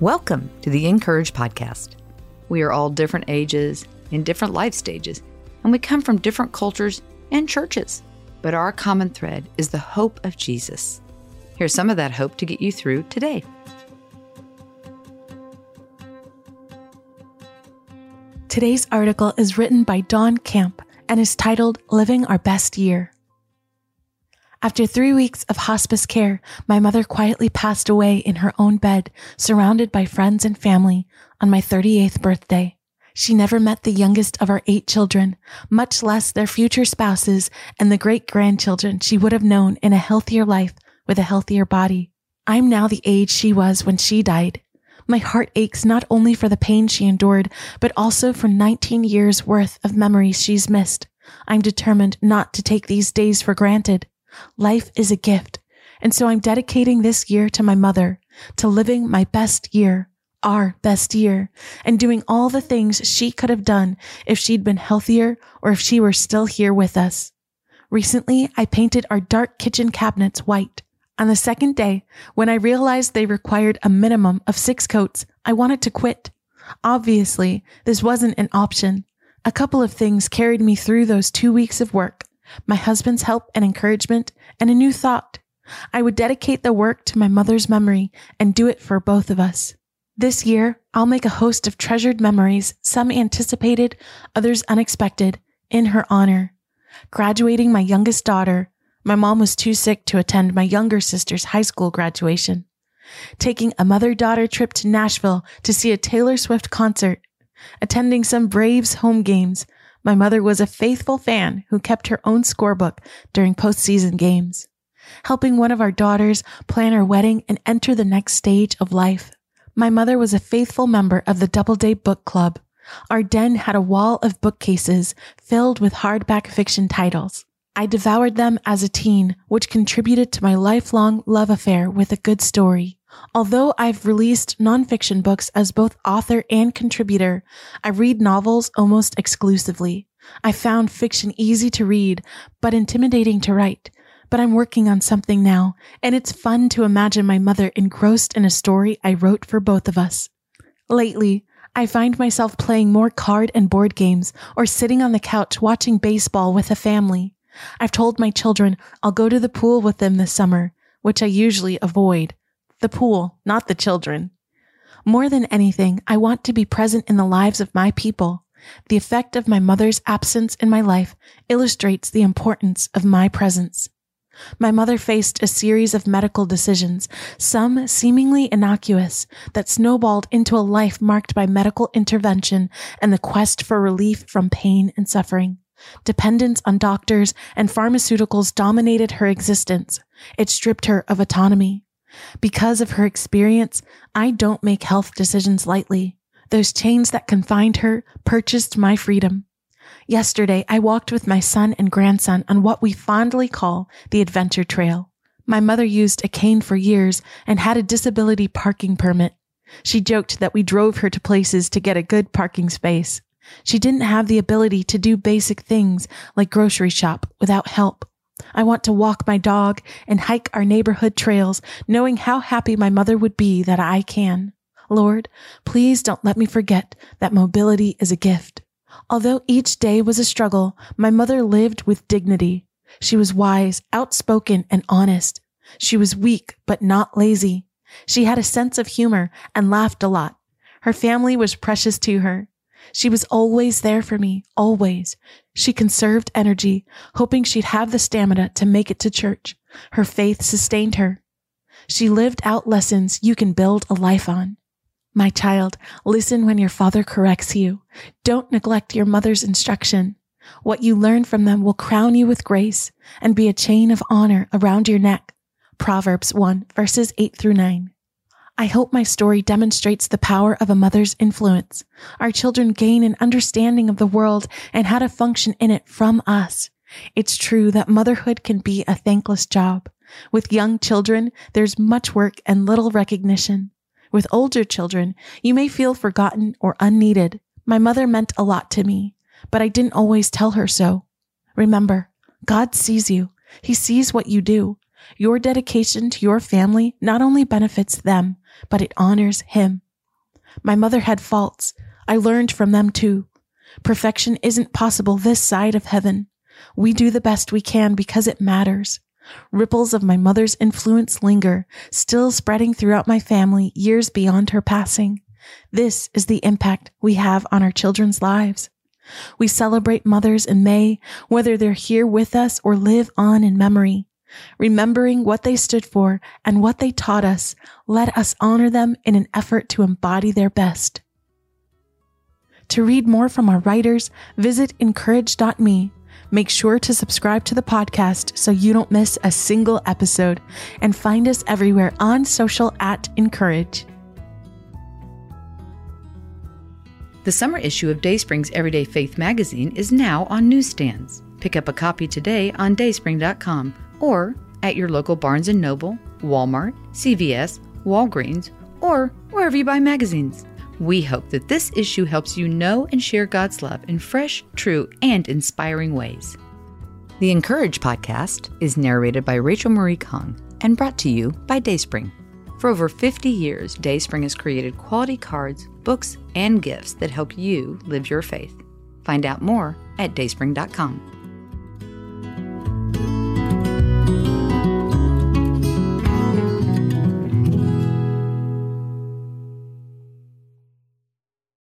Welcome to the (in)courage Podcast. We are all different ages, in different life stages, and we come from different cultures and churches. But our common thread is the hope of Jesus. Here's some of that hope to get you through today. Today's article is written by Dawn Camp and is titled Living Our Best Year. After three weeks of hospice care, my mother quietly passed away in her own bed, surrounded by friends and family on my 38th birthday. She never met the youngest of our eight children, much less their future spouses and the great grandchildren she would have known in a healthier life with a healthier body. I'm now the age she was when she died. My heart aches not only for the pain she endured, but also for 19 years worth of memories she's missed. I'm determined not to take these days for granted. Life is a gift. And so I'm dedicating this year to my mother, to living my best year, our best year, and doing all the things she could have done if she'd been healthier or if she were still here with us. Recently, I painted our dark kitchen cabinets white. On the second day, when I realized they required a minimum of six coats, I wanted to quit. Obviously, this wasn't an option. A couple of things carried me through those two weeks of work my husband's help and encouragement, and a new thought. I would dedicate the work to my mother's memory and do it for both of us. This year, I'll make a host of treasured memories, some anticipated, others unexpected, in her honor. Graduating my youngest daughter, my mom was too sick to attend my younger sister's high school graduation. Taking a mother daughter trip to Nashville to see a Taylor Swift concert. Attending some Braves home games, my mother was a faithful fan who kept her own scorebook during postseason games, helping one of our daughters plan her wedding and enter the next stage of life. My mother was a faithful member of the Doubleday Book Club. Our den had a wall of bookcases filled with hardback fiction titles. I devoured them as a teen, which contributed to my lifelong love affair with a good story. Although I've released nonfiction books as both author and contributor, I read novels almost exclusively. I found fiction easy to read, but intimidating to write. But I'm working on something now, and it's fun to imagine my mother engrossed in a story I wrote for both of us. Lately, I find myself playing more card and board games or sitting on the couch watching baseball with a family. I've told my children I'll go to the pool with them this summer, which I usually avoid. The pool, not the children. More than anything, I want to be present in the lives of my people. The effect of my mother's absence in my life illustrates the importance of my presence. My mother faced a series of medical decisions, some seemingly innocuous, that snowballed into a life marked by medical intervention and the quest for relief from pain and suffering. Dependence on doctors and pharmaceuticals dominated her existence. It stripped her of autonomy. Because of her experience, I don't make health decisions lightly. Those chains that confined her purchased my freedom. Yesterday, I walked with my son and grandson on what we fondly call the adventure trail. My mother used a cane for years and had a disability parking permit. She joked that we drove her to places to get a good parking space. She didn't have the ability to do basic things like grocery shop without help. I want to walk my dog and hike our neighborhood trails, knowing how happy my mother would be that I can. Lord, please don't let me forget that mobility is a gift. Although each day was a struggle, my mother lived with dignity. She was wise, outspoken, and honest. She was weak, but not lazy. She had a sense of humor and laughed a lot. Her family was precious to her. She was always there for me, always. She conserved energy, hoping she'd have the stamina to make it to church. Her faith sustained her. She lived out lessons you can build a life on. My child, listen when your father corrects you. Don't neglect your mother's instruction. What you learn from them will crown you with grace and be a chain of honor around your neck. Proverbs 1 verses 8 through 9. I hope my story demonstrates the power of a mother's influence. Our children gain an understanding of the world and how to function in it from us. It's true that motherhood can be a thankless job. With young children, there's much work and little recognition. With older children, you may feel forgotten or unneeded. My mother meant a lot to me, but I didn't always tell her so. Remember, God sees you. He sees what you do. Your dedication to your family not only benefits them, but it honors him. My mother had faults. I learned from them too. Perfection isn't possible this side of heaven. We do the best we can because it matters. Ripples of my mother's influence linger, still spreading throughout my family years beyond her passing. This is the impact we have on our children's lives. We celebrate mothers in May, whether they're here with us or live on in memory. Remembering what they stood for and what they taught us, let us honor them in an effort to embody their best. To read more from our writers, visit incourage.me. Make sure to subscribe to the podcast so you don't miss a single episode and find us everywhere on social at (in)courage. The summer issue of Dayspring's Everyday Faith magazine is now on newsstands. Pick up a copy today on dayspring.com or at your local Barnes & Noble, Walmart, CVS, Walgreens, or wherever you buy magazines. We hope that this issue helps you know and share God's love in fresh, true, and inspiring ways. The (in)courage podcast is narrated by Rachel Marie Kang and brought to you by Dayspring. For over 50 years, Dayspring has created quality cards, books, and gifts that help you live your faith. Find out more at dayspring.com.